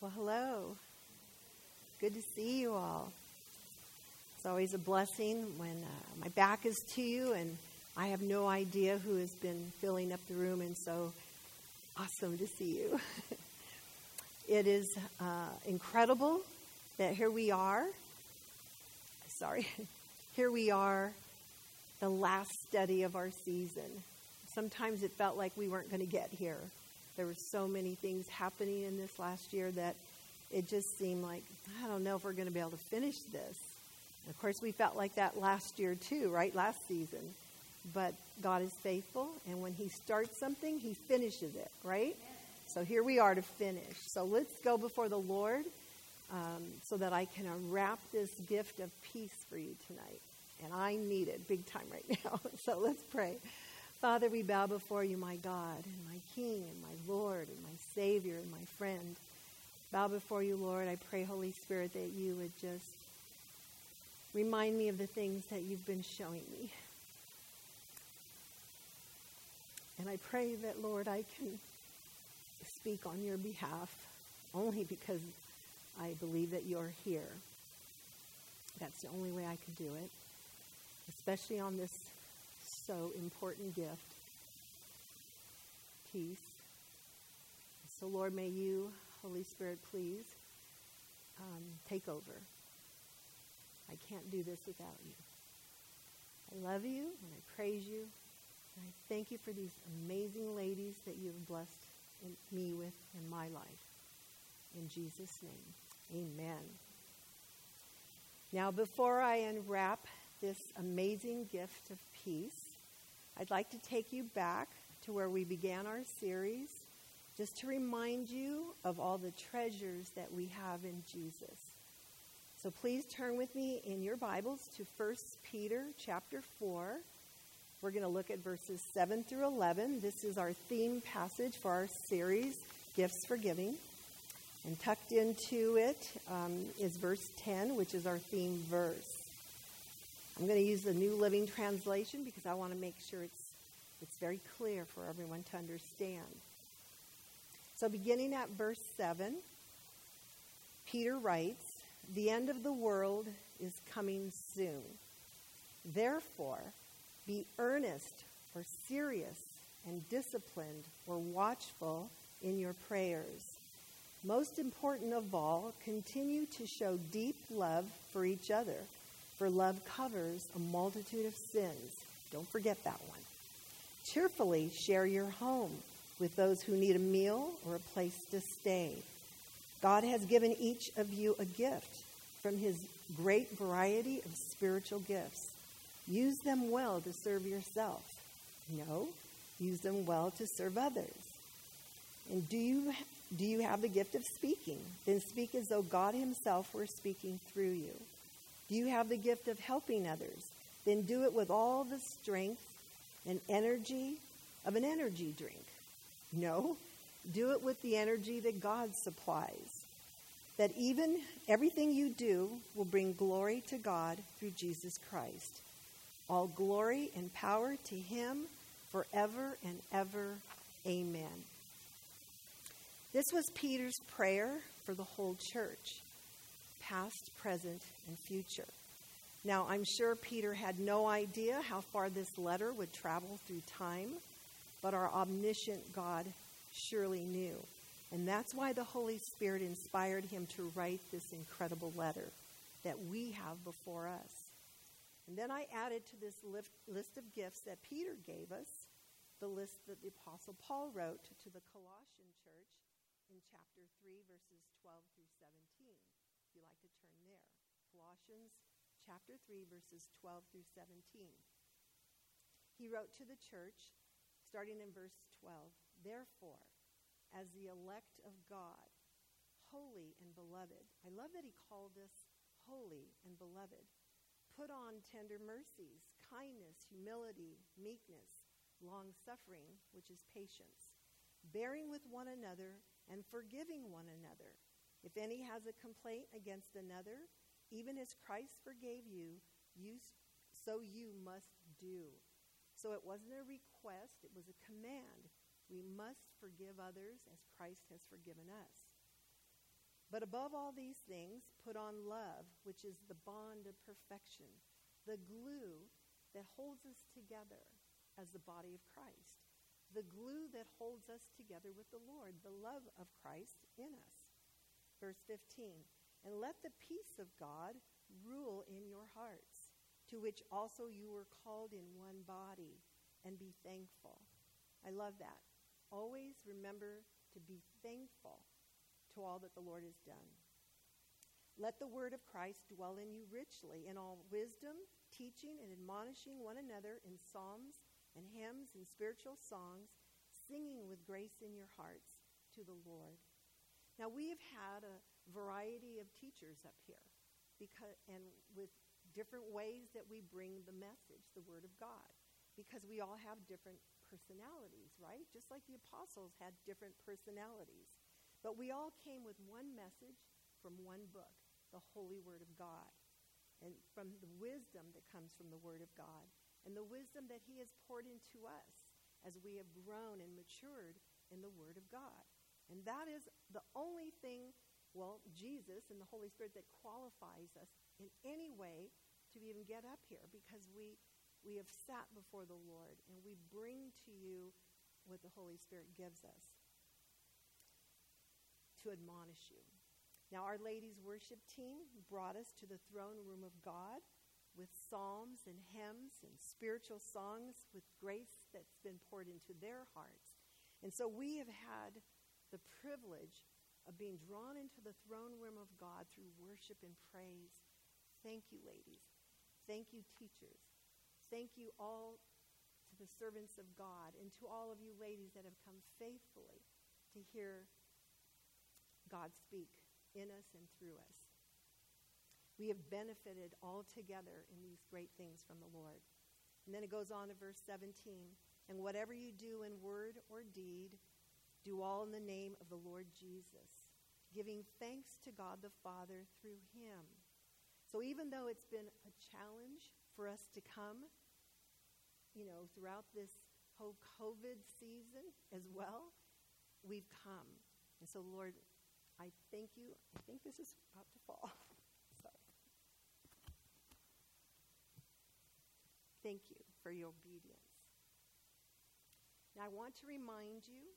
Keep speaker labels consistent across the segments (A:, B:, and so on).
A: Well, hello. Good to see you all. It's always a blessing when uh, my back is to you and I have no idea who has been filling up the room, and so awesome to see you. it is uh, incredible that here we are. Sorry. Here we are, the last study of our season. Sometimes it felt like we weren't going to get here. There were so many things happening in this last year that it just seemed like, I don't know if we're going to be able to finish this. And of course, we felt like that last year too, right? Last season. But God is faithful, and when He starts something, He finishes it, right? So here we are to finish. So let's go before the Lord um, so that I can wrap this gift of peace for you tonight. And I need it big time right now. so let's pray. Father, we bow before you, my God, and my King, and my Lord, and my Savior, and my friend. Bow before you, Lord. I pray, Holy Spirit, that you would just remind me of the things that you've been showing me. And I pray that, Lord, I can speak on your behalf only because I believe that you're here. That's the only way I can do it, especially on this so important gift peace. So, Lord, may you, Holy Spirit, please um, take over. I can't do this without you. I love you and I praise you. And I thank you for these amazing ladies that you have blessed me with in my life. In Jesus' name, amen. Now, before I unwrap this amazing gift of peace, I'd like to take you back to where we began our series, just to remind you of all the treasures that we have in Jesus. So please turn with me in your Bibles to 1 Peter chapter 4. We're going to look at verses 7 through 11. This is our theme passage for our series, Gifts for Giving. And tucked into it um, is verse 10, which is our theme verse. I'm going to use the New Living Translation because I want to make sure it's very clear for everyone to understand. So, beginning at verse 7, Peter writes, The end of the world is coming soon. Therefore, be earnest or serious and disciplined or watchful in your prayers. Most important of all, continue to show deep love for each other for love covers a multitude of sins. Don't forget that one. Cheerfully share your home with those who need a meal or a place to stay. God has given each of you a gift from his great variety of spiritual gifts. Use them well to serve yourself. No, use them well to serve others. And do you do you have the gift of speaking? Then speak as though God himself were speaking through you. Do you have the gift of helping others? Then do it with all the strength and energy of an energy drink. No, do it with the energy that God supplies. That even everything you do will bring glory to God through Jesus Christ. All glory and power to Him forever and ever. Amen. This was Peter's prayer for the whole church past, present, and future. Now, I'm sure Peter had no idea how far this letter would travel through time, but our omniscient God surely knew. And that's why the Holy Spirit inspired him to write this incredible letter that we have before us. And then I added to this list of gifts that Peter gave us the list that the Apostle Paul wrote to the Colossian church in chapter 3, verses 12 through 17 If you like to turn there. Colossians chapter 3, verses 12 through 17. He wrote to the church, starting in verse 12 Therefore, as the elect of God, holy and beloved, I love that he called us holy and beloved. Put on tender mercies, kindness, humility, meekness, long suffering, which is patience, bearing with one another and forgiving one another. If any has a complaint against another, even as Christ forgave you, you so you must do. So it wasn't a request, it was a command. We must forgive others as Christ has forgiven us. But above all these things, put on love, which is the bond of perfection, the glue that holds us together as the body of Christ, the glue that holds us together with the Lord, the love of Christ in us. Verse 15, and let the peace of God rule in your hearts, to which also you were called in one body, and be thankful. I love that. Always remember to be thankful to all that the Lord has done. Let the word of Christ dwell in you richly in all wisdom, teaching and admonishing one another in psalms and hymns and spiritual songs, singing with grace in your hearts to the Lord. Now we have had a variety of teachers up here because and with different ways that we bring the message, the word of God, because we all have different personalities, right? Just like the apostles had different personalities. But we all came with one message from one book, the Holy Word of God, and from the wisdom that comes from the Word of God, and the wisdom that He has poured into us as we have grown and matured in the Word of God. And that is the only thing, well, Jesus and the Holy Spirit that qualifies us in any way to even get up here because we, we have sat before the Lord and we bring to you what the Holy Spirit gives us to admonish you. Now, our ladies' worship team brought us to the throne room of God with psalms and hymns and spiritual songs with grace that's been poured into their hearts. And so we have had the privilege of being drawn into the throne room of God through worship and praise. Thank you, ladies. Thank you, teachers. Thank you all to the servants of God and to all of you ladies that have come faithfully to hear God speak in us and through us. We have benefited all together in these great things from the Lord. And then it goes on to verse 17. And whatever you do in word or deed, do all in the name of the Lord Jesus, giving thanks to God the Father through him. So even though it's been a challenge for us to come, you know, throughout this whole COVID season as well, we've come. And so, Lord, I thank you. I think this is about to fall. Sorry. Thank you for your obedience. Now, I want to remind you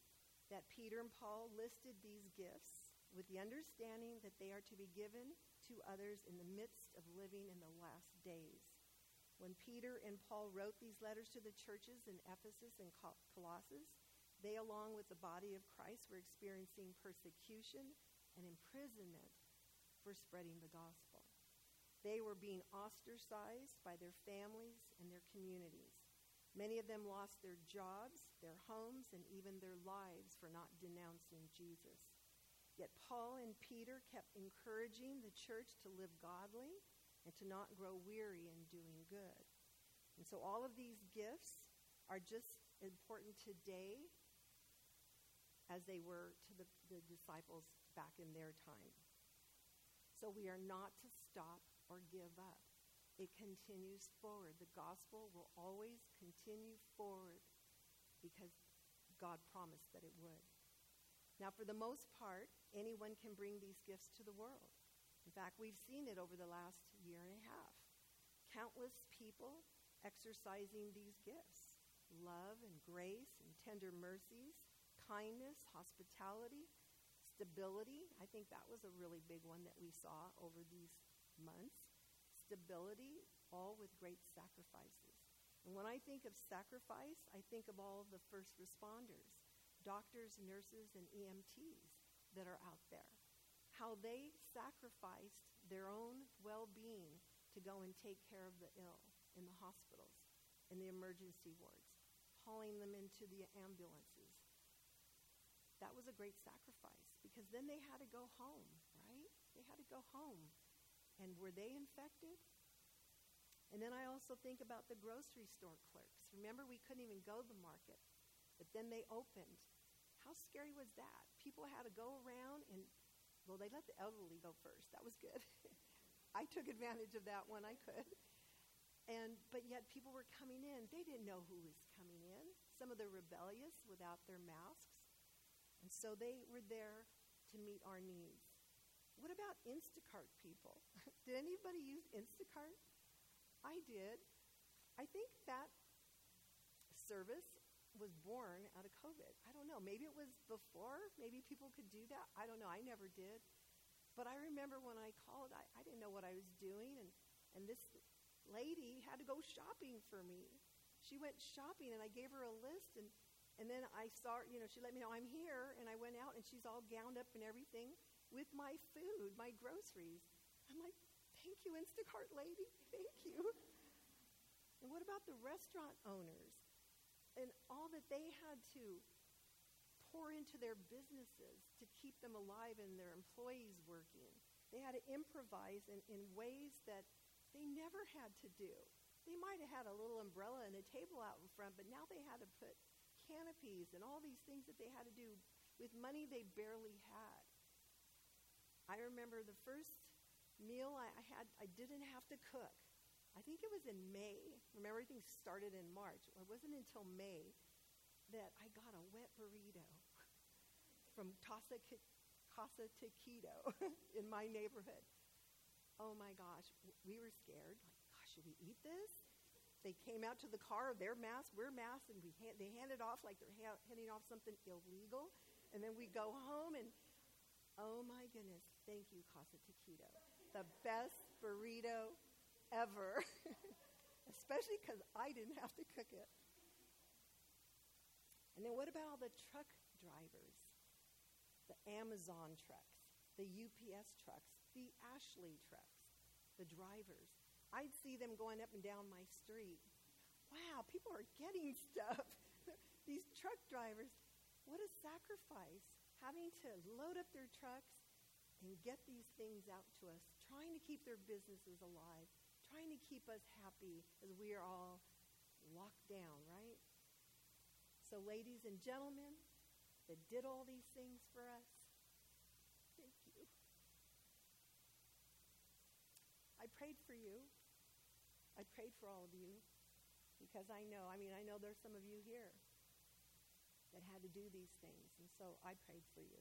A: that Peter and Paul listed these gifts with the understanding that they are to be given to others in the midst of living in the last days. When Peter and Paul wrote these letters to the churches in Ephesus and Colossus, they, along with the body of Christ, were experiencing persecution and imprisonment for spreading the gospel. They were being ostracized by their families and their communities. Many of them lost their jobs, their homes, and even their lives for not denouncing Jesus. Yet Paul and Peter kept encouraging the church to live godly and to not grow weary in doing good. And so all of these gifts are just important today as they were to the, the disciples back in their time. So we are not to stop or give up. It continues forward. The gospel will always continue forward because God promised that it would. Now, for the most part, anyone can bring these gifts to the world. In fact, we've seen it over the last year and a half. Countless people exercising these gifts love and grace and tender mercies, kindness, hospitality, Stability, I think that was a really big one that we saw over these months. Stability, all with great sacrifices. And when I think of sacrifice, I think of all of the first responders, doctors, nurses, and EMTs that are out there. How they sacrificed their own well being to go and take care of the ill in the hospitals, in the emergency wards, hauling them into the ambulances, that was a great sacrifice because then they had to go home, right? They had to go home. And were they infected? And then I also think about the grocery store clerks. Remember, we couldn't even go to the market, but then they opened. How scary was that? People had to go around and, well, they let the elderly go first. That was good. I took advantage of that when I could. And but yet people were coming in. They didn't know who was coming in. Some of the rebellious without their masks. And so they were there to meet our needs. What about Instacart people? did anybody use Instacart? I did. I think that service was born out of COVID. I don't know. Maybe it was before. Maybe people could do that. I don't know. I never did. But I remember when I called, I, I didn't know what I was doing, and, and this lady had to go shopping for me. She went shopping, and I gave her a list, and, and then I saw, you know, she let me know I'm here, and I went out, and she's all gowned up and everything with my food, my groceries. I'm like, thank you, Instacart lady. Thank you. And what about the restaurant owners and all that they had to pour into their businesses to keep them alive and their employees working? They had to improvise in, in ways that they never had to do. They might have had a little umbrella and a table out in front, but now they had to put canopies and all these things that they had to do with money they barely had. I remember the first meal I, I had, I didn't have to cook. I think it was in May. Remember, everything started in March. It wasn't until May that I got a wet burrito from Casa, Casa Taquito in my neighborhood. Oh my gosh, we were scared. Like, gosh, should we eat this? They came out to the car, they're masked, we're masked, and we hand, they handed it off like they're ha- handing off something illegal. And then we go home, and oh my goodness, thank you, Casa Taquito. The best burrito ever, especially because I didn't have to cook it. And then what about all the truck drivers? The Amazon trucks, the UPS trucks, the Ashley trucks, the drivers. I'd see them going up and down my street. Wow, people are getting stuff. These truck drivers, what a sacrifice having to load up their trucks and get these things out to us, trying to keep their businesses alive, trying to keep us happy as we are all locked down, right? So, ladies and gentlemen that did all these things for us, thank you. I prayed for you. I prayed for all of you because I know, I mean, I know there's some of you here that had to do these things, and so I prayed for you.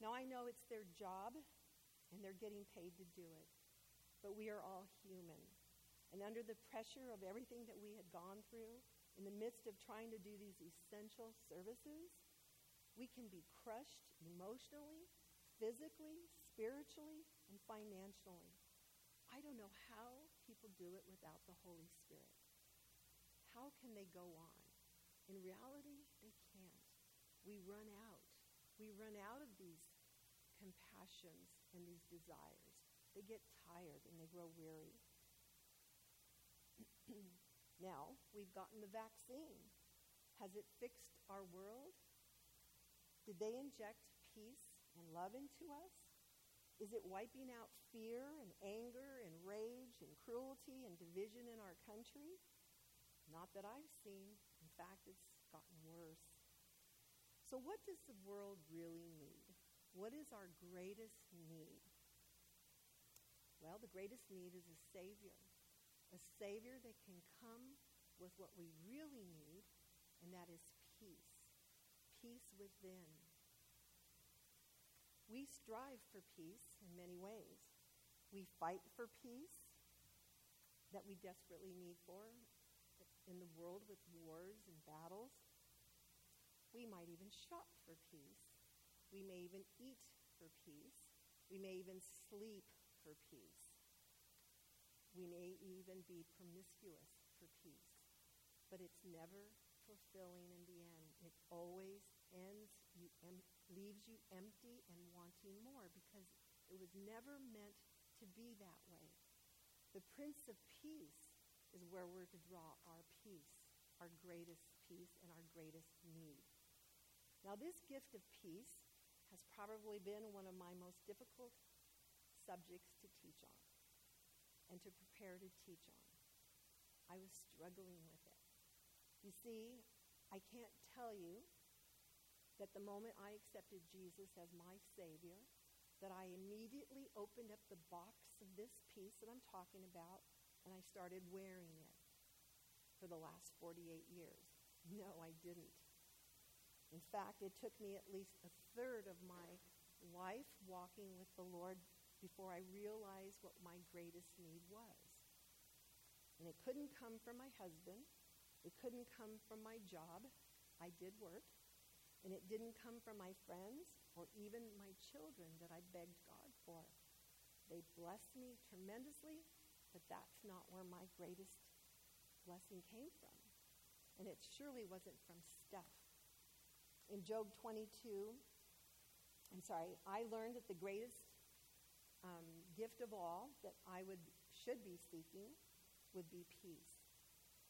A: Now I know it's their job and they're getting paid to do it but we are all human. And under the pressure of everything that we had gone through, in the midst of trying to do these essential services, we can be crushed emotionally, physically, spiritually, and financially. I don't know how people do it without the Holy Spirit. How can they go on? In reality, they can't. We run out. We run out of these compassions and these desires. They get tired and they grow weary. now, we've gotten the vaccine. Has it fixed our world? Did they inject peace and love into us? Is it wiping out fear and anger and rage and cruelty and division in our country? Not that I've seen. In fact, it's gotten worse. So, what does the world really need? What is our greatest need? Well, the greatest need is a Savior, a Savior that can come with what we really need, and that is peace, peace within. We strive for peace in many ways. We fight for peace that we desperately need for in the world with wars and battles. We might even shop for peace. We may even eat for peace. We may even sleep for peace. We may even be promiscuous for peace, but it's never fulfilling in the end. It always ends, you em- leaves you empty and wanting more because it was never meant to be that way. The Prince of Peace is where we're to draw our peace, our greatest peace, and our greatest need. Now, this gift of peace has probably been one of my most difficult subjects to teach on and to prepare to teach on. I was struggling with it. You see, I can't tell you that the moment I accepted Jesus as my Savior, that I immediately opened up the box of this peace that I'm talking about and I started wearing it for the last 48 years. No, I didn't. In fact, it took me at least a third of my life walking with the Lord before I realized what my greatest need was. And it couldn't come from my husband. It couldn't come from my job. I did work. And it didn't come from my friends or even my children that I begged God for. They blessed me tremendously, but that's not where my greatest blessing came from. And it surely wasn't from stuff. In Job 22, I'm sorry, I learned that the greatest um, gift of all that I would should be seeking would be peace,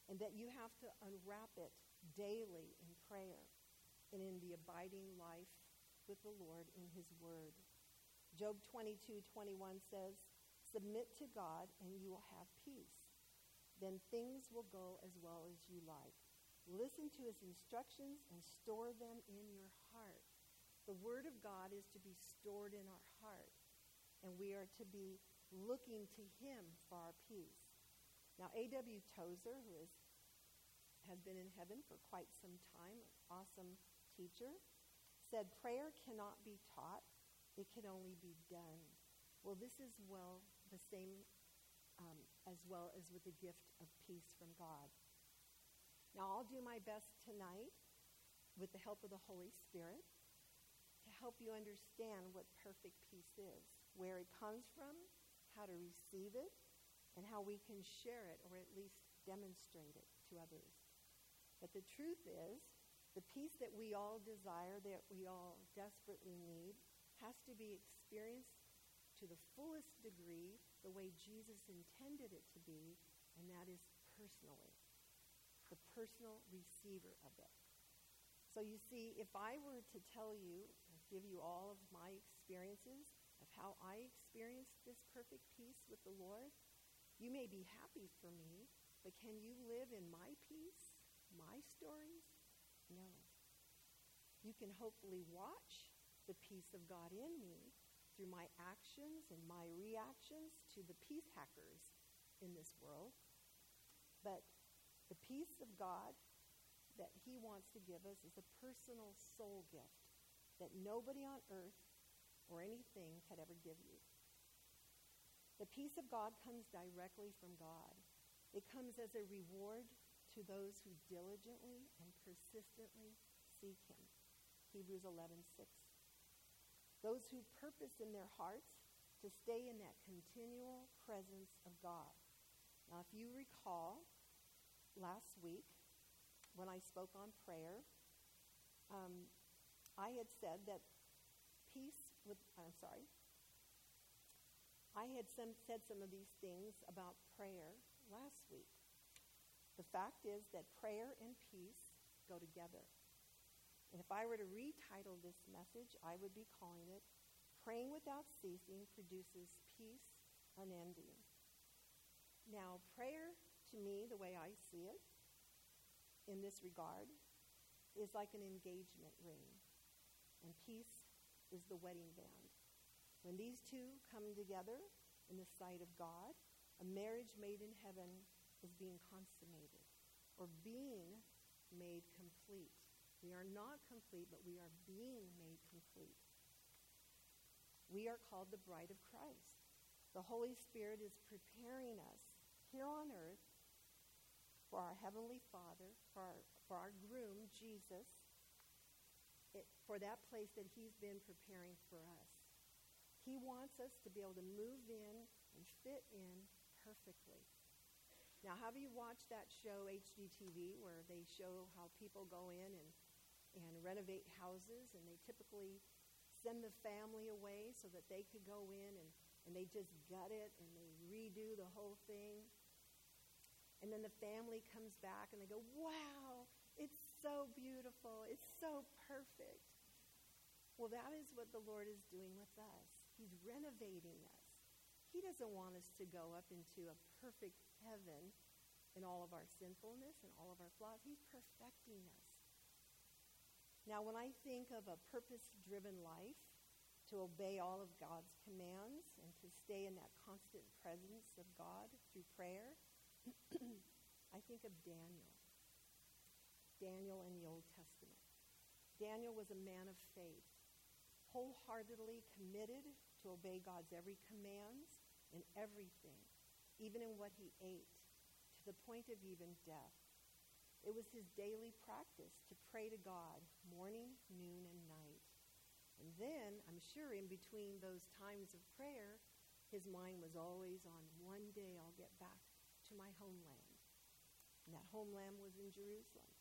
A: and that you have to unwrap it daily in prayer and in the abiding life with the Lord in His Word. Job 22, 21 says, Submit to God and you will have peace. Then things will go as well as you like. Listen to his instructions and store them in your heart. The Word of God is to be stored in our heart, and we are to be looking to Him for our peace. Now, A.W. Tozer, who is, has been in heaven for quite some time, awesome teacher, said, Prayer cannot be taught, it can only be done. Well, this is well the same um, as well as with the gift of peace from God. Now, I'll do my best tonight with the help of the Holy Spirit to help you understand what perfect peace is, where it comes from, how to receive it, and how we can share it or at least demonstrate it to others. But the truth is, the peace that we all desire, that we all desperately need, has to be experienced to the fullest degree the way Jesus intended it to be, and that is personally. The personal receiver of it. So you see, if I were to tell you, give you all of my experiences how I experienced this perfect peace with the Lord, you may be happy for me, but can you live in my peace, my stories? No. You can hopefully watch the peace of God in me through my actions and my reactions to the peace hackers in this world. But the peace of God that he wants to give us is a personal soul gift that nobody on earth or anything could ever give you. The peace of God comes directly from God. It comes as a reward to those who diligently and persistently seek him. Hebrews 11:6. Those who purpose in their hearts to stay in that continual presence of God. Now, if you recall, last week when I spoke on prayer, um, I had said that peace with, I'm sorry, I had some, said some of these things about prayer last week. The fact is that prayer and peace go together. And if I were to retitle this message, I would be calling it Praying Without Ceasing Produces Peace Unending. Now, prayer to me, the way I see it in this regard, is like an engagement ring, and peace is the wedding band. When these two come together in the sight of God, a marriage made in heaven is being consummated or being made complete. We are not complete, but we are being made complete. We are called the bride of Christ. The Holy Spirit is preparing us here on earth for our Heavenly Father, for our, for our groom, Jesus, for that place that He's been preparing for us. He wants us to be able to move in and fit in perfectly. Now, have you watched that show, HGTV, where they show how people go in and, and renovate houses, and they typically send the family away so that they could go in and, and they just gut it and they redo the whole thing? And then the family comes back and they go, wow, so beautiful. It's so perfect. Well, that is what the Lord is doing with us. He's renovating us. He doesn't want us to go up into a perfect heaven in all of our sinfulness and all of our flaws. He's perfecting us. Now, when I think of a purpose driven life, to obey all of God's commands and to stay in that constant presence of God through prayer, I think of Daniel. Daniel in the Old Testament. Daniel was a man of faith, wholeheartedly committed to obey God's every commands in everything, even in what he ate, to the point of even death. It was his daily practice to pray to God morning, noon, and night. And then, I'm sure, in between those times of prayer, his mind was always on one day I'll get back to my homeland. And that homeland was in Jerusalem.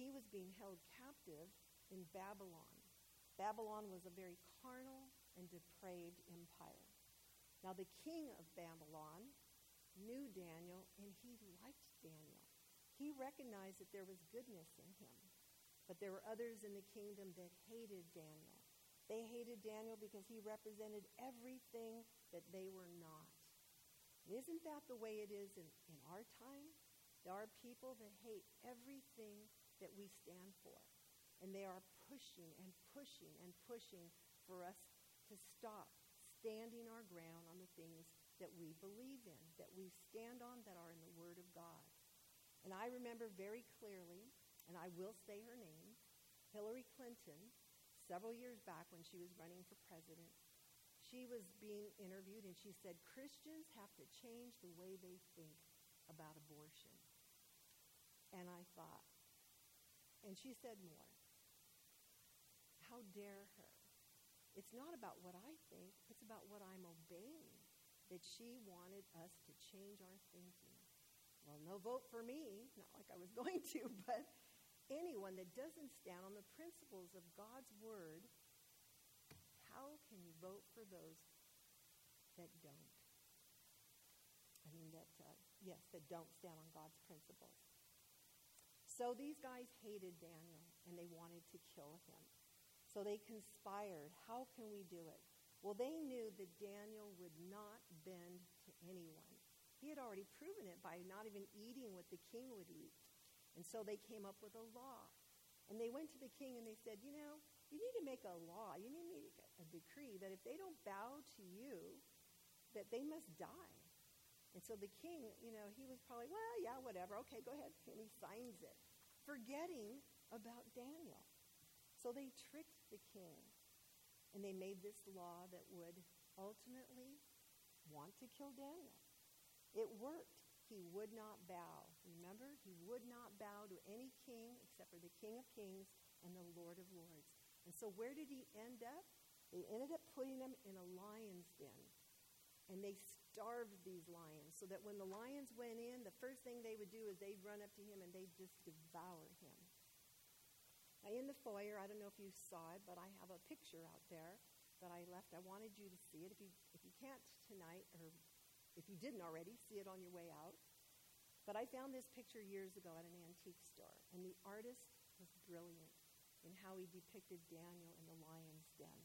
A: He was being held captive in Babylon. Babylon was a very carnal and depraved empire. Now, the king of Babylon knew Daniel and he liked Daniel. He recognized that there was goodness in him. But there were others in the kingdom that hated Daniel. They hated Daniel because he represented everything that they were not. And isn't that the way it is in, in our time? There are people that hate everything that we stand for. And they are pushing and pushing and pushing for us to stop standing our ground on the things that we believe in, that we stand on that are in the Word of God. And I remember very clearly, and I will say her name, Hillary Clinton, several years back when she was running for president, she was being interviewed and she said, Christians have to change the way they think about abortion. And I thought, and she said more. How dare her? It's not about what I think, it's about what I'm obeying. That she wanted us to change our thinking. Well, no vote for me, not like I was going to, but anyone that doesn't stand on the principles of God's word, how can you vote for those that don't? I mean, that, uh, yes, that don't stand on God's principles. So these guys hated Daniel and they wanted to kill him. So they conspired. How can we do it? Well, they knew that Daniel would not bend to anyone. He had already proven it by not even eating what the king would eat. And so they came up with a law. And they went to the king and they said, You know, you need to make a law. You need to make a decree that if they don't bow to you, that they must die. And so the king, you know, he was probably, well, yeah, whatever. Okay, go ahead. And he signs it forgetting about Daniel. So they tricked the king, and they made this law that would ultimately want to kill Daniel. It worked. He would not bow. Remember, he would not bow to any king except for the King of Kings and the Lord of Lords. And so, where did he end up? They ended up putting him in a lion's den. And they starved these lions so that when the lions went in, the first thing they would do is they'd run up to him and they'd just devour him. Now, in the foyer, I don't know if you saw it, but I have a picture out there that I left. I wanted you to see it. If you, if you can't tonight, or if you didn't already, see it on your way out. But I found this picture years ago at an antique store, and the artist was brilliant in how he depicted Daniel in the lion's den.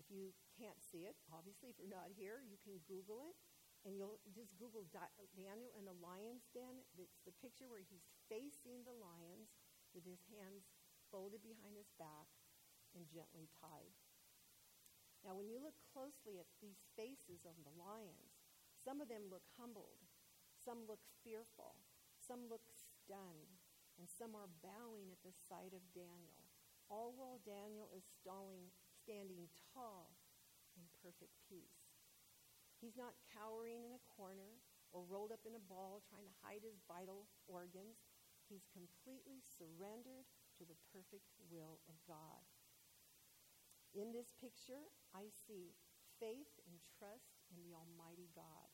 A: If you can't see it, obviously, if you're not here, you can Google it. And you'll just Google Daniel in the lion's den. It's the picture where he's facing the lions with his hands folded behind his back and gently tied. Now, when you look closely at these faces of the lions, some of them look humbled, some look fearful, some look stunned, and some are bowing at the sight of Daniel, all while Daniel is stalling, standing tall perfect peace. He's not cowering in a corner or rolled up in a ball trying to hide his vital organs. He's completely surrendered to the perfect will of God. In this picture, I see faith and trust in the Almighty God.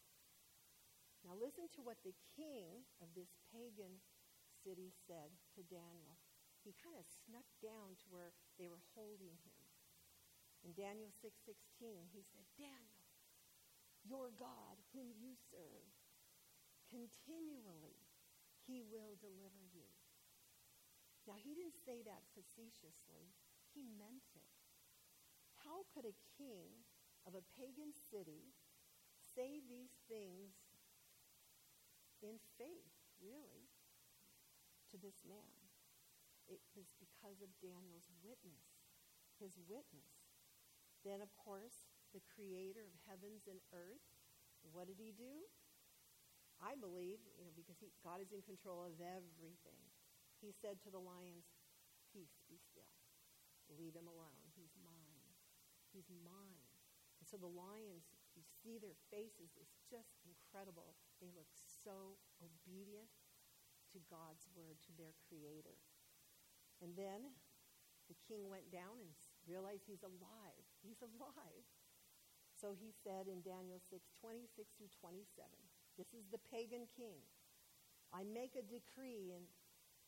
A: Now, listen to what the king of this pagan city said to Daniel. He kind of snuck down to where they were holding him. In Daniel 6:16, 6, he said, "Daniel, your God whom you serve, continually he will deliver you." Now, he didn't say that facetiously. He meant it. How could a king of a pagan city say these things in faith, really, to this man? It was because of Daniel's witness, his witness. Then, of course, the creator of heavens and earth, what did he do? I believe, you know, because he, God is in control of everything. He said to the lions, Peace, be still. Leave him alone. He's mine. He's mine. And so the lions, you see their faces, it's just incredible. They look so obedient to God's word, to their creator. And then the king went down and realized he's alive. He's alive. So he said in Daniel 6, 26 through 27, this is the pagan king. I make a decree in,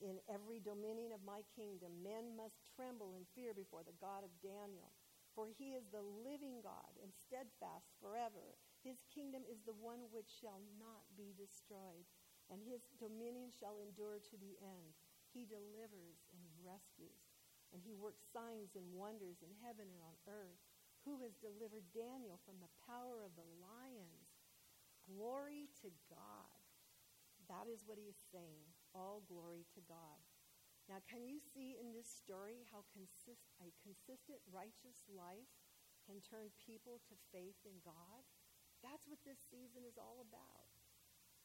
A: in every dominion of my kingdom. Men must tremble and fear before the God of Daniel, for he is the living God and steadfast forever. His kingdom is the one which shall not be destroyed, and his dominion shall endure to the end. He delivers and rescues, and he works signs and wonders in heaven and on earth. Who has delivered Daniel from the power of the lions? Glory to God. That is what he is saying. All glory to God. Now, can you see in this story how consist, a consistent righteous life can turn people to faith in God? That's what this season is all about.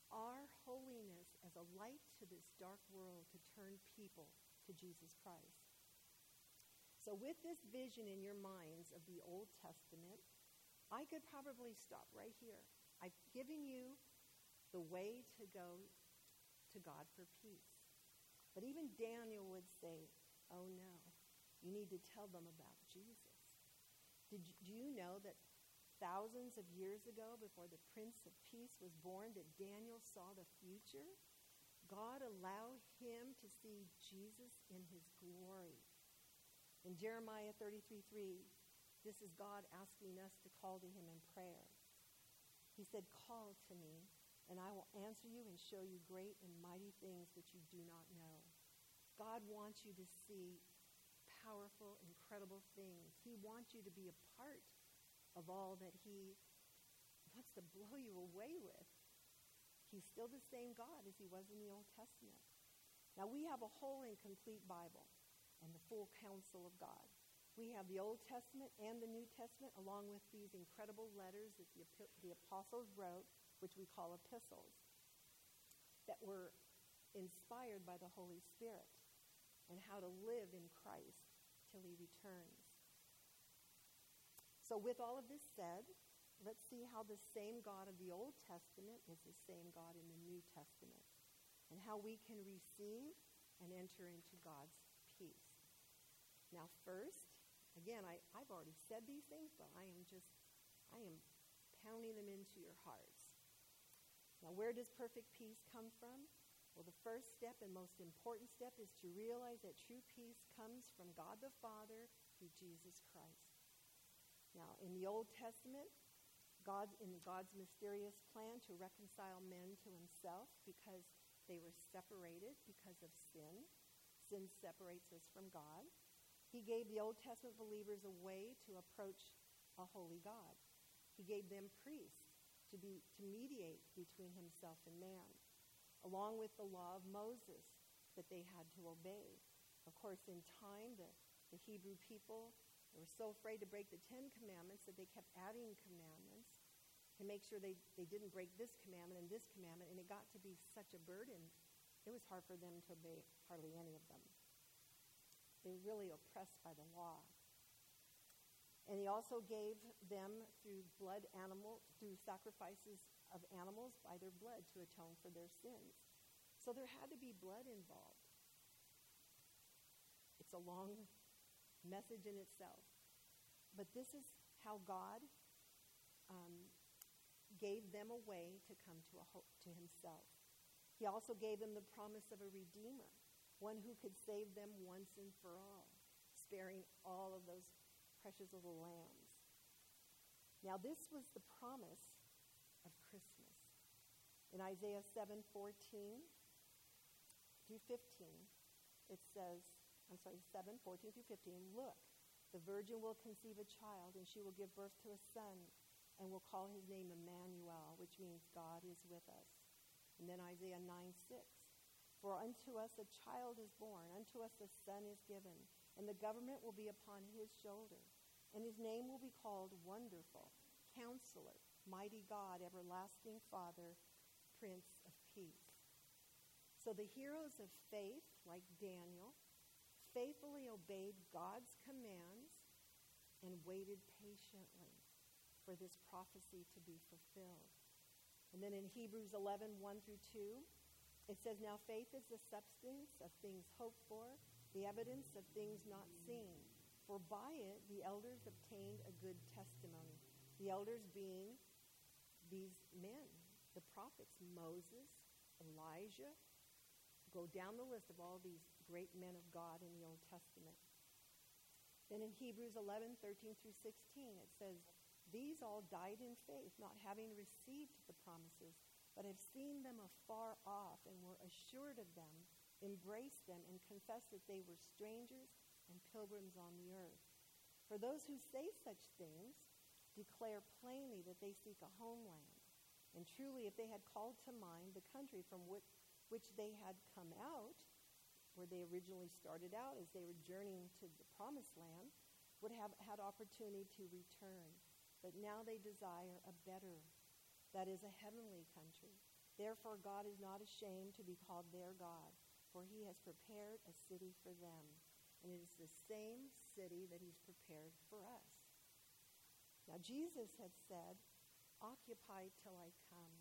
A: Our holiness as a light to this dark world to turn people to Jesus Christ. So, with this vision in your minds of the Old Testament, I could probably stop right here. I've given you the way to go to God for peace. But even Daniel would say, oh no, you need to tell them about Jesus. Did you, do you know that thousands of years ago, before the Prince of Peace was born, that Daniel saw the future? God allowed him to see Jesus in his glory. In Jeremiah 33 3, this is God asking us to call to him in prayer. He said, Call to me, and I will answer you and show you great and mighty things which you do not know. God wants you to see powerful, incredible things. He wants you to be a part of all that He wants to blow you away with. He's still the same God as He was in the Old Testament. Now, we have a whole and complete Bible and the full counsel of God. We have the Old Testament and the New Testament, along with these incredible letters that the, the apostles wrote which we call epistles, that were inspired by the Holy Spirit and how to live in Christ till he returns. So, with all of this said, let's see how the same God of the Old Testament is the same God in the New Testament and how we can receive and enter into God's peace. Now, first, again, I, I've already said these things, but I am just, I am pounding them into your hearts. Now, where does perfect peace come from? Well, the first step and most important step is to realize that true peace comes from God the Father through Jesus Christ. Now, in the Old Testament, God, in God's mysterious plan to reconcile men to himself because they were separated because of sin, sin separates us from God. He gave the Old Testament believers a way to approach a holy God. He gave them priests to, be, to mediate between himself and man, along with the law of Moses that they had to obey. Of course, in time, the, the Hebrew people were so afraid to break the Ten Commandments that they kept adding commandments to make sure they, they didn't break this commandment and this commandment, and it got to be such a burden, it was hard for them to obey hardly any of them. They were really oppressed by the law. And he also gave them through blood animal, through sacrifices of animals by their blood to atone for their sins. So there had to be blood involved. It's a long message in itself. But this is how God um, gave them a way to come to, a ho- to himself. He also gave them the promise of a redeemer, one who could save them once and for all, sparing all of those precious little lambs. Now, this was the promise of Christmas. In Isaiah 7 14 through 15, it says, I'm sorry, 7 14 through 15, look, the virgin will conceive a child, and she will give birth to a son, and will call his name Emmanuel, which means God is with us. And then Isaiah 9 6, for unto us a child is born, unto us a son is given and the government will be upon his shoulder. And his name will be called Wonderful, Counselor, Mighty God, Everlasting Father, Prince of Peace. So the heroes of faith, like Daniel, faithfully obeyed God's commands and waited patiently for this prophecy to be fulfilled. And then in Hebrews 11, 1 through 2, it says, Now faith is the substance of things hoped for, the evidence of things not seen. For by it the elders obtained a good testimony. The elders being these men, the prophets, Moses, Elijah. Go down the list of all these great men of God in the Old Testament. Then in Hebrews 11, 13 through 16, it says, These all died in faith, not having received the promises, but have seen them afar off and were assured of them, embraced them, and confessed that they were strangers and pilgrims on the earth. For those who say such things declare plainly that they seek a homeland. And truly, if they had called to mind the country from which, which they had come out, where they originally started out as they were journeying to the promised land, would have had opportunity to return. But now they desire a better, that is, a heavenly country. Therefore, God is not ashamed to be called their God, for he has prepared a city for them. And it is the same city that he's prepared for us. Now, Jesus had said, Occupy till I come.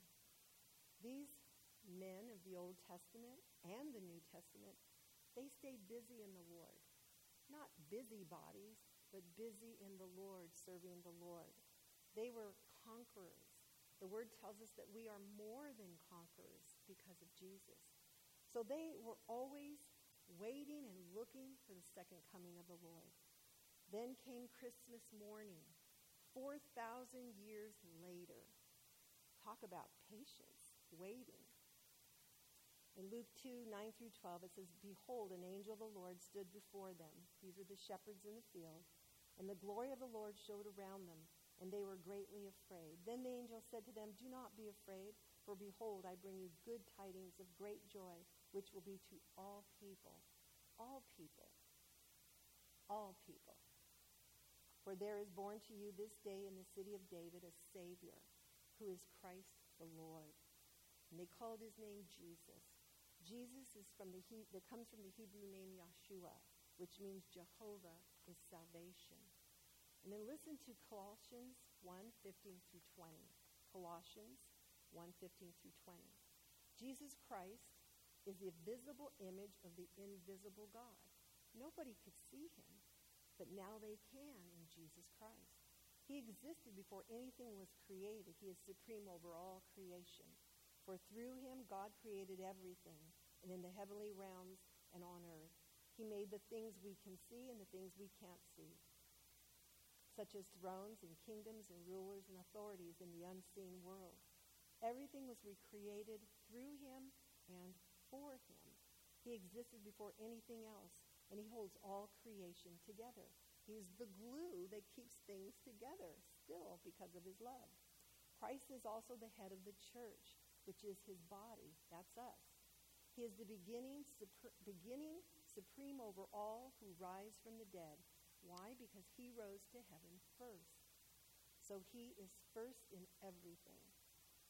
A: These men of the Old Testament and the New Testament they stayed busy in the Lord. Not busybodies, but busy in the Lord, serving the Lord. They were conquerors. The word tells us that we are more than conquerors because of Jesus. So they were always waiting and looking for the second coming of the Lord. Then came Christmas morning, 4,000 years later. Talk about patience, waiting. In Luke 2, 9 through 12, it says, Behold, an angel of the Lord stood before them. These are the shepherds in the field. And the glory of the Lord showed around them, and they were greatly afraid. Then the angel said to them, Do not be afraid, for behold, I bring you good tidings of great joy, which will be to all people. All people. All people. For there is born to you this day in the city of David a Savior, who is Christ the Lord. And they called his name Jesus. Jesus is from the he- that comes from the Hebrew name Yeshua, which means Jehovah is salvation. And then listen to Colossians 1, 15 through 20. Colossians 1, 15 through 20. Jesus Christ is the visible image of the invisible God. Nobody could see him, but now they can in Jesus Christ. He existed before anything was created. He is supreme over all creation. For through him God created everything, and in the heavenly realms and on earth. He made the things we can see and the things we can't see, such as thrones and kingdoms and rulers and authorities in the unseen world. Everything was recreated through him and for him. He existed before anything else, and he holds all creation together. He's the glue that keeps things together still because of his love. Christ is also the head of the church which is his body. That's us. He is the beginning, super, beginning supreme over all who rise from the dead. Why? Because he rose to heaven first. So he is first in everything.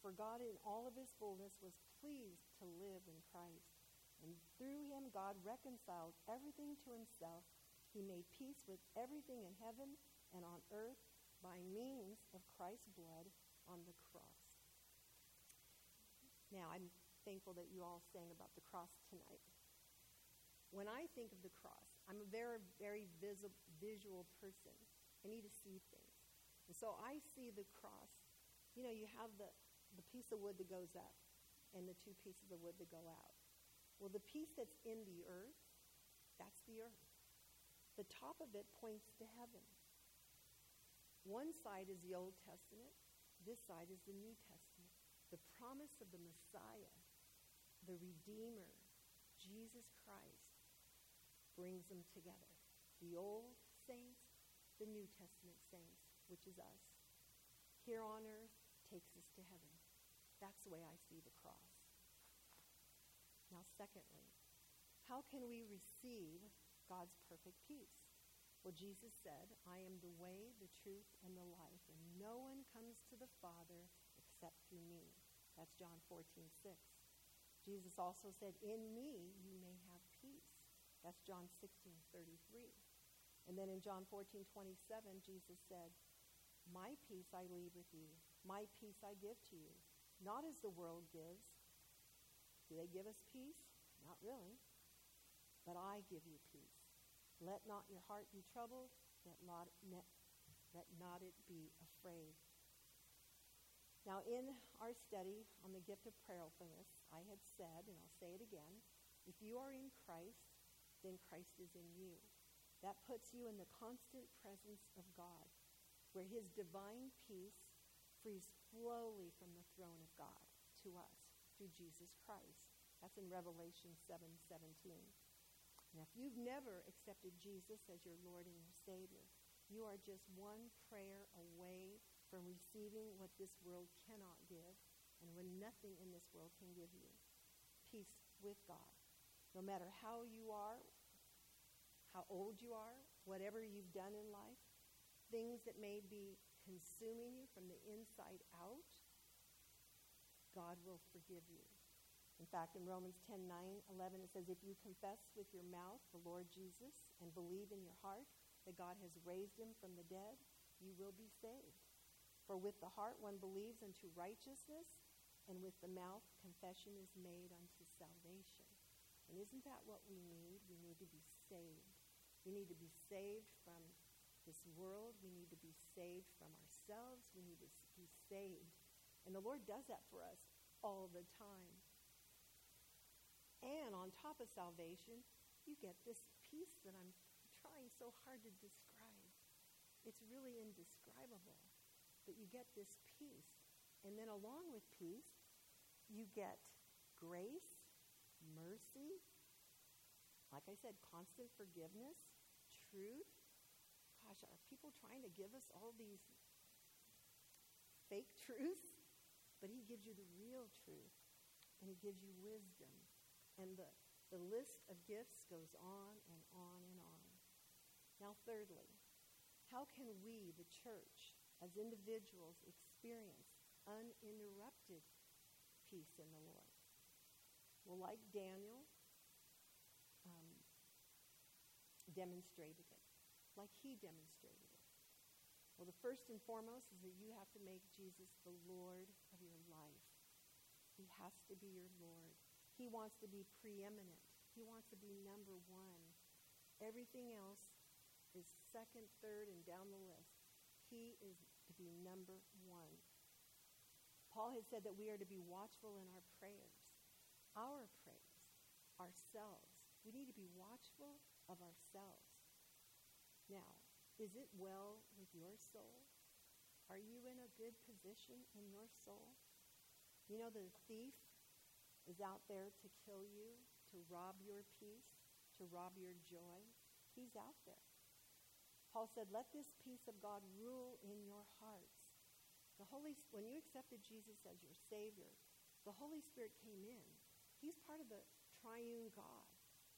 A: For God in all of his fullness was pleased to live in Christ. And through him God reconciled everything to himself. He made peace with everything in heaven and on earth by means of Christ's blood on the cross. Now, I'm thankful that you all sang about the cross tonight. When I think of the cross, I'm a very, very visi- visual person. I need to see things. And so I see the cross. You know, you have the, the piece of wood that goes up and the two pieces of wood that go out. Well, the piece that's in the earth, that's the earth. The top of it points to heaven. One side is the Old Testament, this side is the New Testament the promise of the Messiah, the Redeemer, Jesus Christ, brings them together. The Old Saints, the New Testament saints, which is us. Here on earth takes us to heaven. That's the way I see the cross. Now, secondly, how can we receive God's perfect peace? Well, Jesus said, I am the way, the truth, and the life, and no one comes to the Father except through me. That's John 14, 6. Jesus also said, In me you may have. That's John 16, 33. And then in John 14, 27, Jesus said, My peace I leave with you. My peace I give to you. Not as the world gives. Do they give us peace? Not really. But I give you peace. Let not your heart be troubled. Let not, let not it be afraid. Now, in our study on the gift of prayerfulness, I had said, and I'll say it again, if you are in Christ, then Christ is in you. That puts you in the constant presence of God, where his divine peace frees slowly from the throne of God to us through Jesus Christ. That's in Revelation 7 17. Now, if you've never accepted Jesus as your Lord and your Savior, you are just one prayer away from receiving what this world cannot give and when nothing in this world can give you peace with God. No matter how you are, how old you are, whatever you've done in life, things that may be consuming you from the inside out, God will forgive you. In fact, in Romans 10 9, 11, it says, If you confess with your mouth the Lord Jesus and believe in your heart that God has raised him from the dead, you will be saved. For with the heart one believes unto righteousness, and with the mouth confession is made unto salvation. And isn't that what we need? We need to be saved. We need to be saved from this world. We need to be saved from ourselves. We need to be saved. And the Lord does that for us all the time. And on top of salvation, you get this peace that I'm trying so hard to describe. It's really indescribable. But you get this peace. And then along with peace, you get grace, mercy, like I said, constant forgiveness, truth. Gosh, are people trying to give us all these fake truths? But he gives you the real truth, and he gives you wisdom. And the, the list of gifts goes on and on and on. Now, thirdly, how can we, the church, as individuals, experience uninterrupted peace in the Lord? Well, like Daniel um, demonstrated it, like he demonstrated it. Well, the first and foremost is that you have to make Jesus the Lord of your life. He has to be your Lord. He wants to be preeminent. He wants to be number one. Everything else is second, third, and down the list. He is to be number one. Paul had said that we are to be watchful in our prayers, our prayers, ourselves. We need to be watchful of ourselves. Now, is it well with your soul? Are you in a good position in your soul? You know, the thief is out there to kill you, to rob your peace, to rob your joy. He's out there. Paul said, Let this peace of God rule in your hearts. The Holy, when you accepted Jesus as your Savior, the Holy Spirit came in. He's part of the triune God.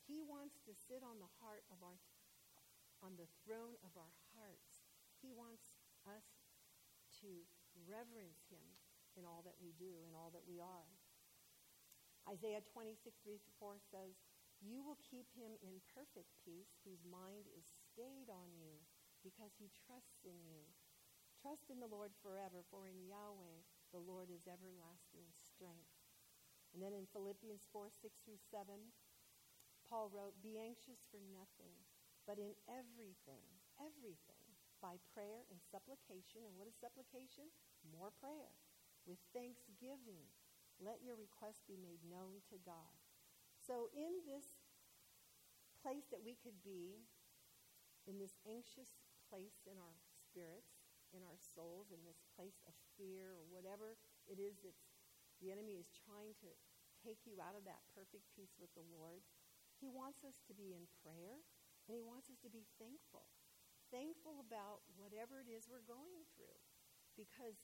A: He wants to sit on the heart of our, on the throne of our hearts. He wants us to reverence Him in all that we do and all that we are. Isaiah 26, 3 4 says, You will keep him in perfect peace whose mind is stayed on you because he trusts in you. Trust in the Lord forever, for in Yahweh the Lord is everlasting strength. And then in Philippians 4 6 through 7, Paul wrote, Be anxious for nothing, but in everything, everything, by prayer and supplication. And what is supplication? More prayer. With thanksgiving, let your request be made known to God. So, in this place that we could be, in this anxious place in our spirits, in our souls, in this place of fear or whatever it is that the enemy is trying to take you out of that perfect peace with the Lord. He wants us to be in prayer and he wants us to be thankful. Thankful about whatever it is we're going through. Because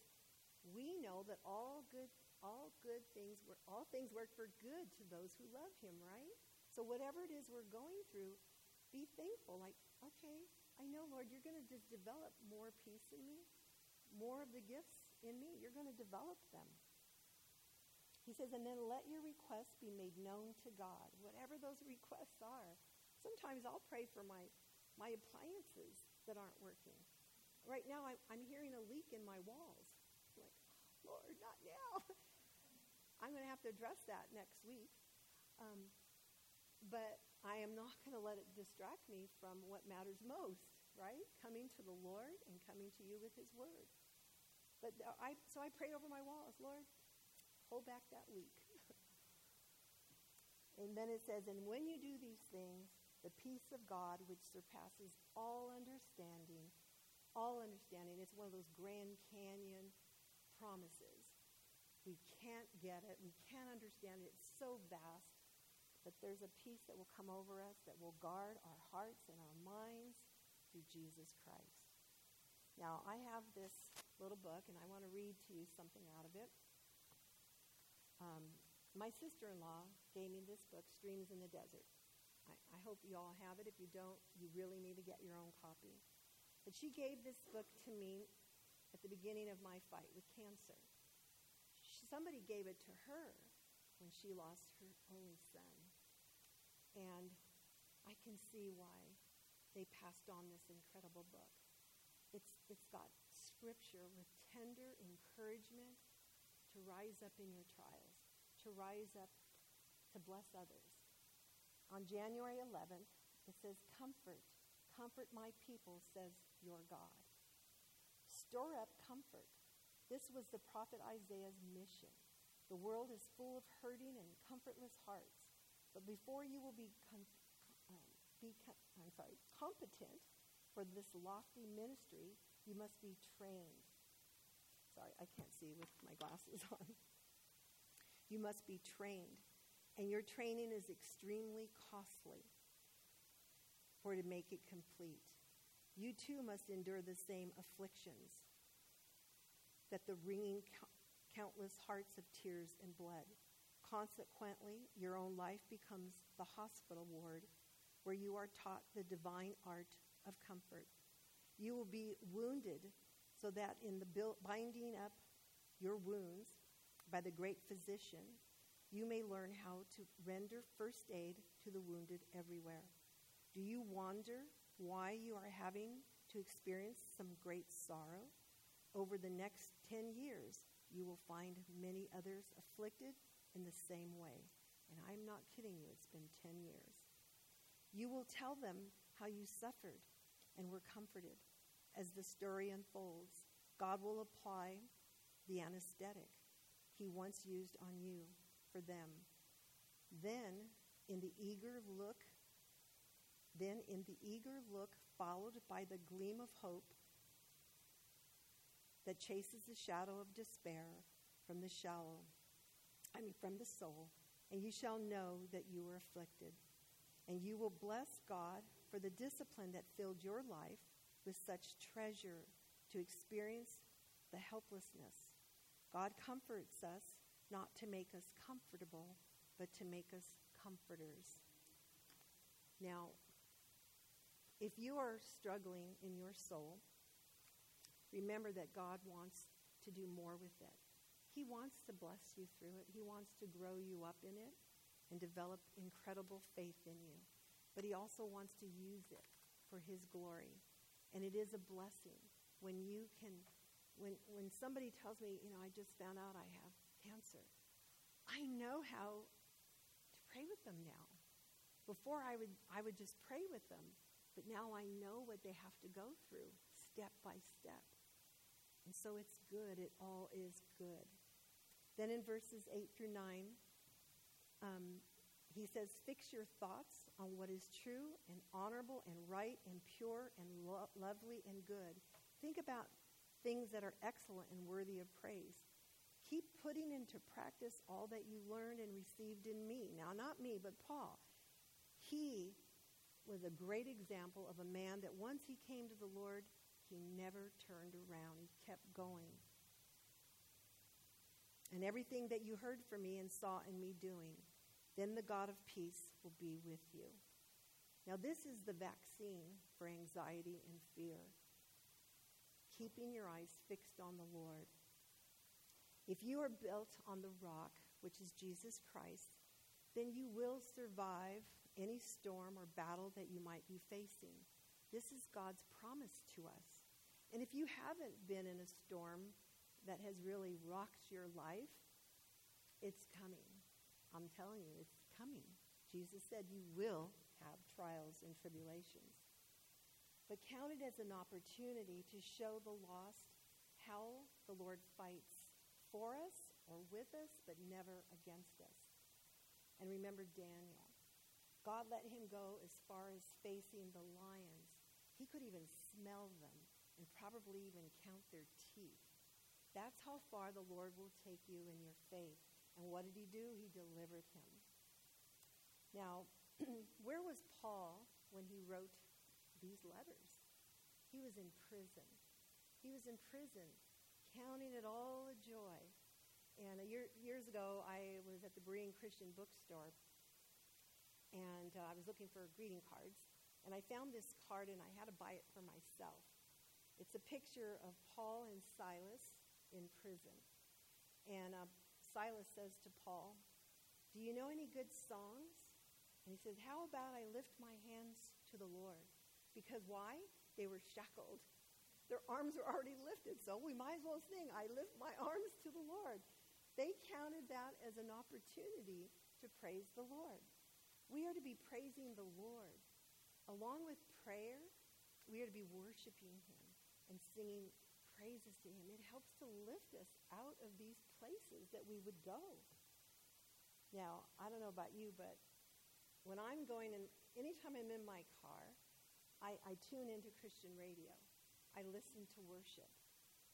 A: we know that all good all good things work all things work for good to those who love him, right? So whatever it is we're going through, be thankful. Like, okay, I know, Lord, you're going to just develop more peace in me, more of the gifts in me. You're going to develop them. He says, and then let your requests be made known to God, whatever those requests are. Sometimes I'll pray for my my appliances that aren't working. Right now, I, I'm hearing a leak in my walls. I'm like, Lord, not now. I'm going to have to address that next week. Um, but I am not going to let it distract me from what matters most, right? Coming to the Lord and coming to you with His Word. But I, so I prayed over my walls, Lord, hold back that leak. and then it says, and when you do these things, the peace of God, which surpasses all understanding, all understanding, it's one of those Grand Canyon promises. We can't get it. We can't understand it. It's so vast. But there's a peace that will come over us that will guard our hearts and our minds through Jesus Christ. Now, I have this little book, and I want to read to you something out of it. Um, my sister in law gave me this book, Streams in the Desert. I, I hope you all have it. If you don't, you really need to get your own copy. But she gave this book to me at the beginning of my fight with cancer. She, somebody gave it to her when she lost her only son. And I can see why they passed on this incredible book. It's, it's got scripture with tender encouragement to rise up in your trials, to rise up to bless others. On January 11th, it says, Comfort, comfort my people, says your God. Store up comfort. This was the prophet Isaiah's mission. The world is full of hurting and comfortless hearts. But before you will be, com- um, be com- I'm sorry, competent for this lofty ministry, you must be trained. Sorry, I can't see with my glasses on. You must be trained. And your training is extremely costly for to make it complete. You too must endure the same afflictions that the wringing countless hearts of tears and blood. Consequently, your own life becomes the hospital ward where you are taught the divine art of comfort. You will be wounded so that in the binding up your wounds by the great physician, you may learn how to render first aid to the wounded everywhere. Do you wonder why you are having to experience some great sorrow? Over the next 10 years, you will find many others afflicted in the same way. And I'm not kidding you, it's been 10 years. You will tell them how you suffered and were comforted. As the story unfolds, God will apply the anesthetic he once used on you for them. Then, in the eager look, then in the eager look followed by the gleam of hope that chases the shadow of despair from the shallow, I mean from the soul, and you shall know that you were afflicted. And you will bless God for the discipline that filled your life with such treasure to experience the helplessness. God comforts us not to make us comfortable, but to make us comforters. Now, if you are struggling in your soul, remember that God wants to do more with it. He wants to bless you through it, He wants to grow you up in it and develop incredible faith in you. But He also wants to use it for His glory. And it is a blessing when you can, when, when somebody tells me, you know, I just found out I have cancer, I know how to pray with them now. Before I would, I would just pray with them, but now I know what they have to go through step by step. And so it's good. It all is good. Then in verses 8 through 9, um, he says, Fix your thoughts on what is true and honorable and right and pure and lo- lovely and good. Think about things that are excellent and worthy of praise. Keep putting into practice all that you learned and received in me. Now, not me, but Paul. He was a great example of a man that once he came to the Lord, he never turned around. He kept going. And everything that you heard from me and saw in me doing, then the God of peace will be with you. Now, this is the vaccine for anxiety and fear. Keeping your eyes fixed on the Lord. If you are built on the rock, which is Jesus Christ, then you will survive any storm or battle that you might be facing. This is God's promise to us. And if you haven't been in a storm that has really rocked your life, it's coming. I'm telling you, it's coming. Jesus said you will have trials and tribulations. But count it as an opportunity to show the lost how the Lord fights for us or with us, but never against us. And remember Daniel. God let him go as far as facing the lions he could even smell them and probably even count their teeth. That's how far the Lord will take you in your faith. And what did he do? He delivered him. Now, where was Paul when he wrote these letters? He was in prison. He was in prison, counting it all a joy. And a year, years ago, I was at the Berean Christian bookstore, and uh, I was looking for greeting cards. And I found this card and I had to buy it for myself. It's a picture of Paul and Silas in prison. And uh, Silas says to Paul, Do you know any good songs? And he says, How about I lift my hands to the Lord? Because why? They were shackled. Their arms were already lifted, so we might as well sing, I lift my arms to the Lord. They counted that as an opportunity to praise the Lord. We are to be praising the Lord along with prayer, we are to be worshiping Him and singing praises to Him. It helps to lift us out of these places that we would go. Now, I don't know about you, but when I'm going in, anytime I'm in my car, I, I tune into Christian radio. I listen to worship,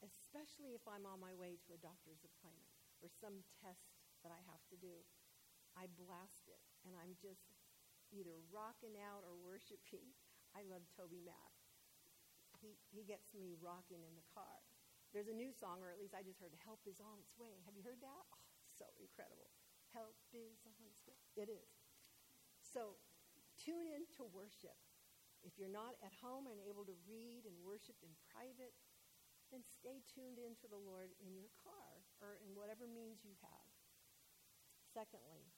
A: especially if I'm on my way to a doctor's appointment or some test that I have to do. I blast it, and I'm just either rocking out or worshiping. I love TobyMac. He, he gets me rocking in the car. There's a new song, or at least I just heard, Help is on its way. Have you heard that? Oh, so incredible. Help is on its way. It is. So tune in to worship. If you're not at home and able to read and worship in private, then stay tuned in to the Lord in your car or in whatever means you have. Secondly,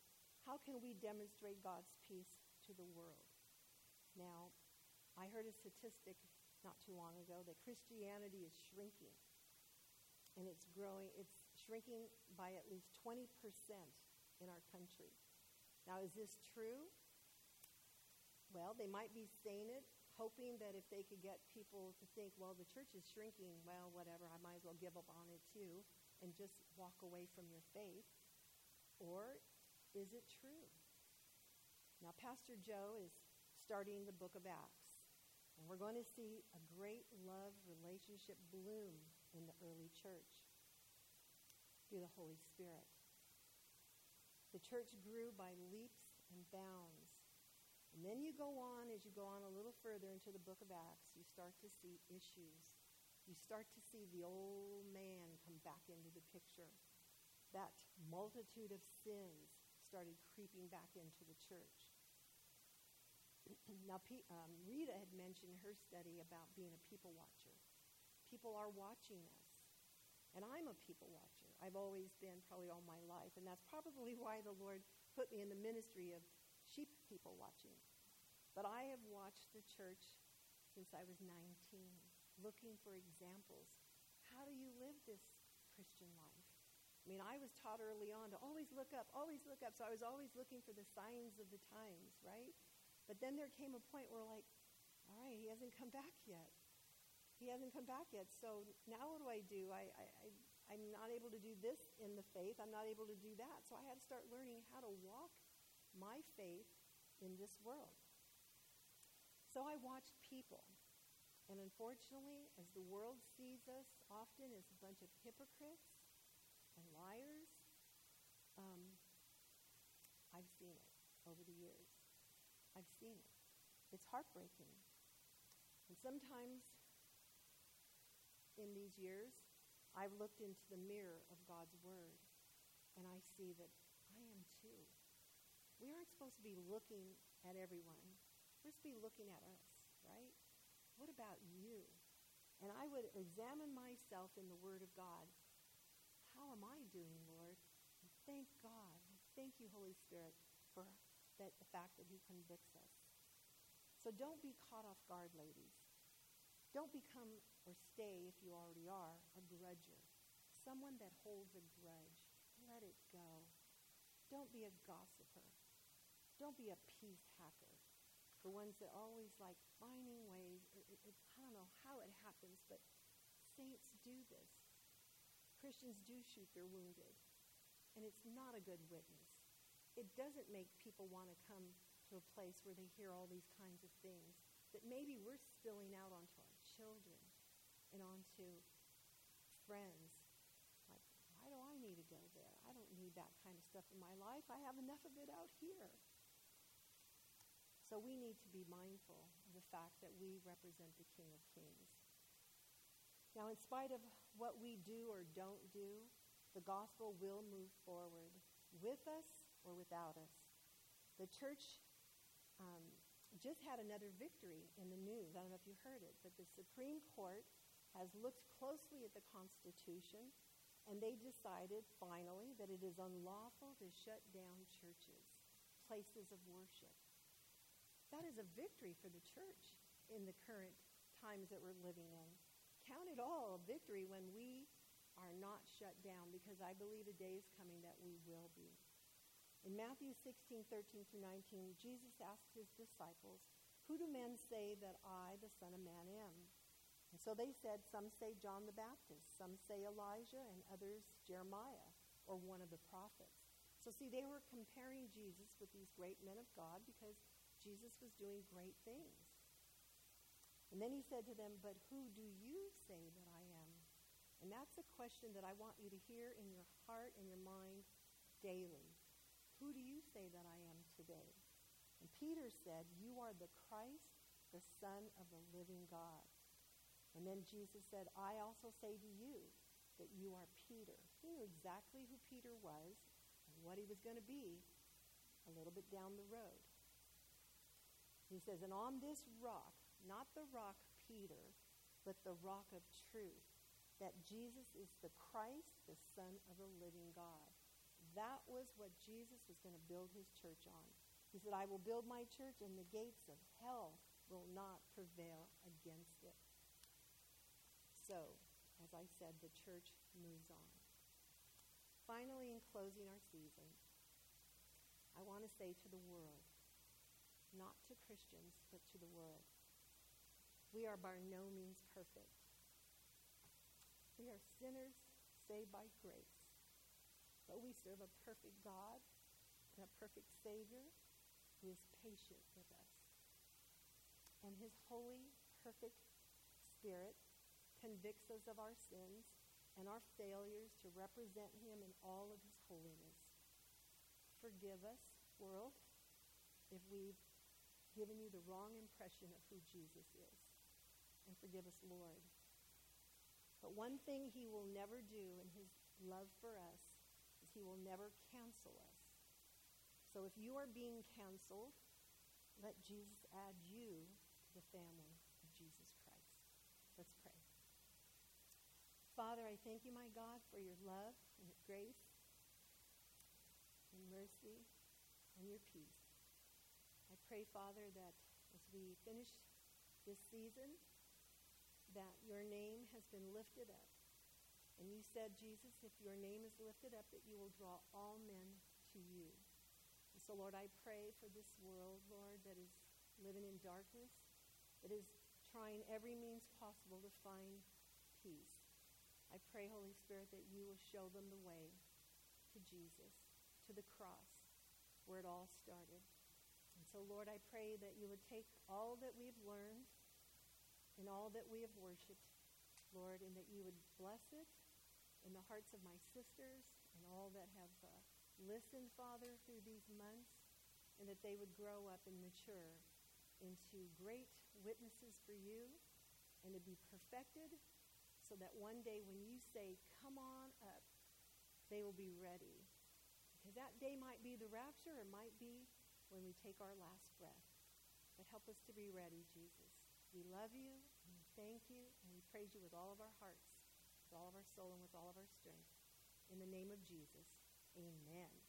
A: how can we demonstrate God's peace to the world. Now, I heard a statistic not too long ago that Christianity is shrinking. And it's growing, it's shrinking by at least 20% in our country. Now, is this true? Well, they might be saying it, hoping that if they could get people to think, well, the church is shrinking, well, whatever, I might as well give up on it too and just walk away from your faith. Or is it true? Now, Pastor Joe is starting the book of Acts, and we're going to see a great love relationship bloom in the early church through the Holy Spirit. The church grew by leaps and bounds. And then you go on, as you go on a little further into the book of Acts, you start to see issues. You start to see the old man come back into the picture. That multitude of sins started creeping back into the church. now, um, Rita had mentioned her study about being a people watcher. People are watching us. And I'm a people watcher. I've always been, probably all my life. And that's probably why the Lord put me in the ministry of sheep people watching. But I have watched the church since I was 19, looking for examples. How do you live this Christian life? I mean, I was taught early on to always look up, always look up. So I was always looking for the signs of the times, right? But then there came a point where, like, all right, he hasn't come back yet. He hasn't come back yet. So now what do I do? I, I, I, I'm not able to do this in the faith. I'm not able to do that. So I had to start learning how to walk my faith in this world. So I watched people. And unfortunately, as the world sees us often as a bunch of hypocrites and liars, um, I've seen it over the years. I've seen it. It's heartbreaking. And sometimes in these years, I've looked into the mirror of God's Word and I see that I am too. We aren't supposed to be looking at everyone. We're supposed to be looking at us, right? What about you? And I would examine myself in the Word of God. How am I doing, Lord? Thank God. Thank you, Holy Spirit, for that the fact that he convicts us. So don't be caught off guard, ladies. Don't become or stay, if you already are, a grudger. Someone that holds a grudge. Let it go. Don't be a gossiper. Don't be a peace hacker. The ones that always like finding ways. It, it, I don't know how it happens, but saints do this. Christians do shoot their wounded. And it's not a good witness. It doesn't make people want to come to a place where they hear all these kinds of things that maybe we're spilling out onto our children and onto friends. Like, why do I need to go there? I don't need that kind of stuff in my life. I have enough of it out here. So we need to be mindful of the fact that we represent the King of Kings. Now, in spite of what we do or don't do, the gospel will move forward with us or without us. The church um, just had another victory in the news. I don't know if you heard it, but the Supreme Court has looked closely at the Constitution and they decided finally that it is unlawful to shut down churches, places of worship. That is a victory for the church in the current times that we're living in. Count it all a victory when we are not shut down because I believe a day is coming that we will be. In Matthew 16, 13 through 19, Jesus asked his disciples, Who do men say that I, the Son of Man, am? And so they said, Some say John the Baptist, some say Elijah, and others Jeremiah, or one of the prophets. So, see, they were comparing Jesus with these great men of God because Jesus was doing great things. And then he said to them, But who do you say that I am? And that's a question that I want you to hear in your heart and your mind daily. Who do you say that I am today? And Peter said, You are the Christ, the Son of the living God. And then Jesus said, I also say to you that you are Peter. He knew exactly who Peter was and what he was going to be a little bit down the road. He says, And on this rock, not the rock Peter, but the rock of truth, that Jesus is the Christ, the Son of the living God. That was what Jesus was going to build his church on. He said, I will build my church, and the gates of hell will not prevail against it. So, as I said, the church moves on. Finally, in closing our season, I want to say to the world, not to Christians, but to the world, we are by no means perfect. We are sinners saved by grace. But we serve a perfect God and a perfect Savior who is patient with us. And his holy, perfect Spirit convicts us of our sins and our failures to represent him in all of his holiness. Forgive us, world, if we've given you the wrong impression of who Jesus is. And forgive us, Lord. But one thing he will never do in his love for us is he will never cancel us. So if you are being canceled, let Jesus add you to the family of Jesus Christ. Let's pray. Father, I thank you, my God, for your love and your grace and mercy and your peace. I pray, Father, that as we finish this season, that your name has been lifted up. And you said, Jesus, if your name is lifted up, that you will draw all men to you. And so, Lord, I pray for this world, Lord, that is living in darkness, that is trying every means possible to find peace. I pray, Holy Spirit, that you will show them the way to Jesus, to the cross, where it all started. And so, Lord, I pray that you would take all that we've learned and all that we have worshiped, Lord, and that you would bless it in the hearts of my sisters and all that have uh, listened, Father, through these months, and that they would grow up and mature into great witnesses for you and to be perfected so that one day when you say, come on up, they will be ready. Because that day might be the rapture, or might be when we take our last breath. But help us to be ready, Jesus. We love you, and we thank you, and we praise you with all of our hearts, with all of our soul, and with all of our strength. In the name of Jesus, amen.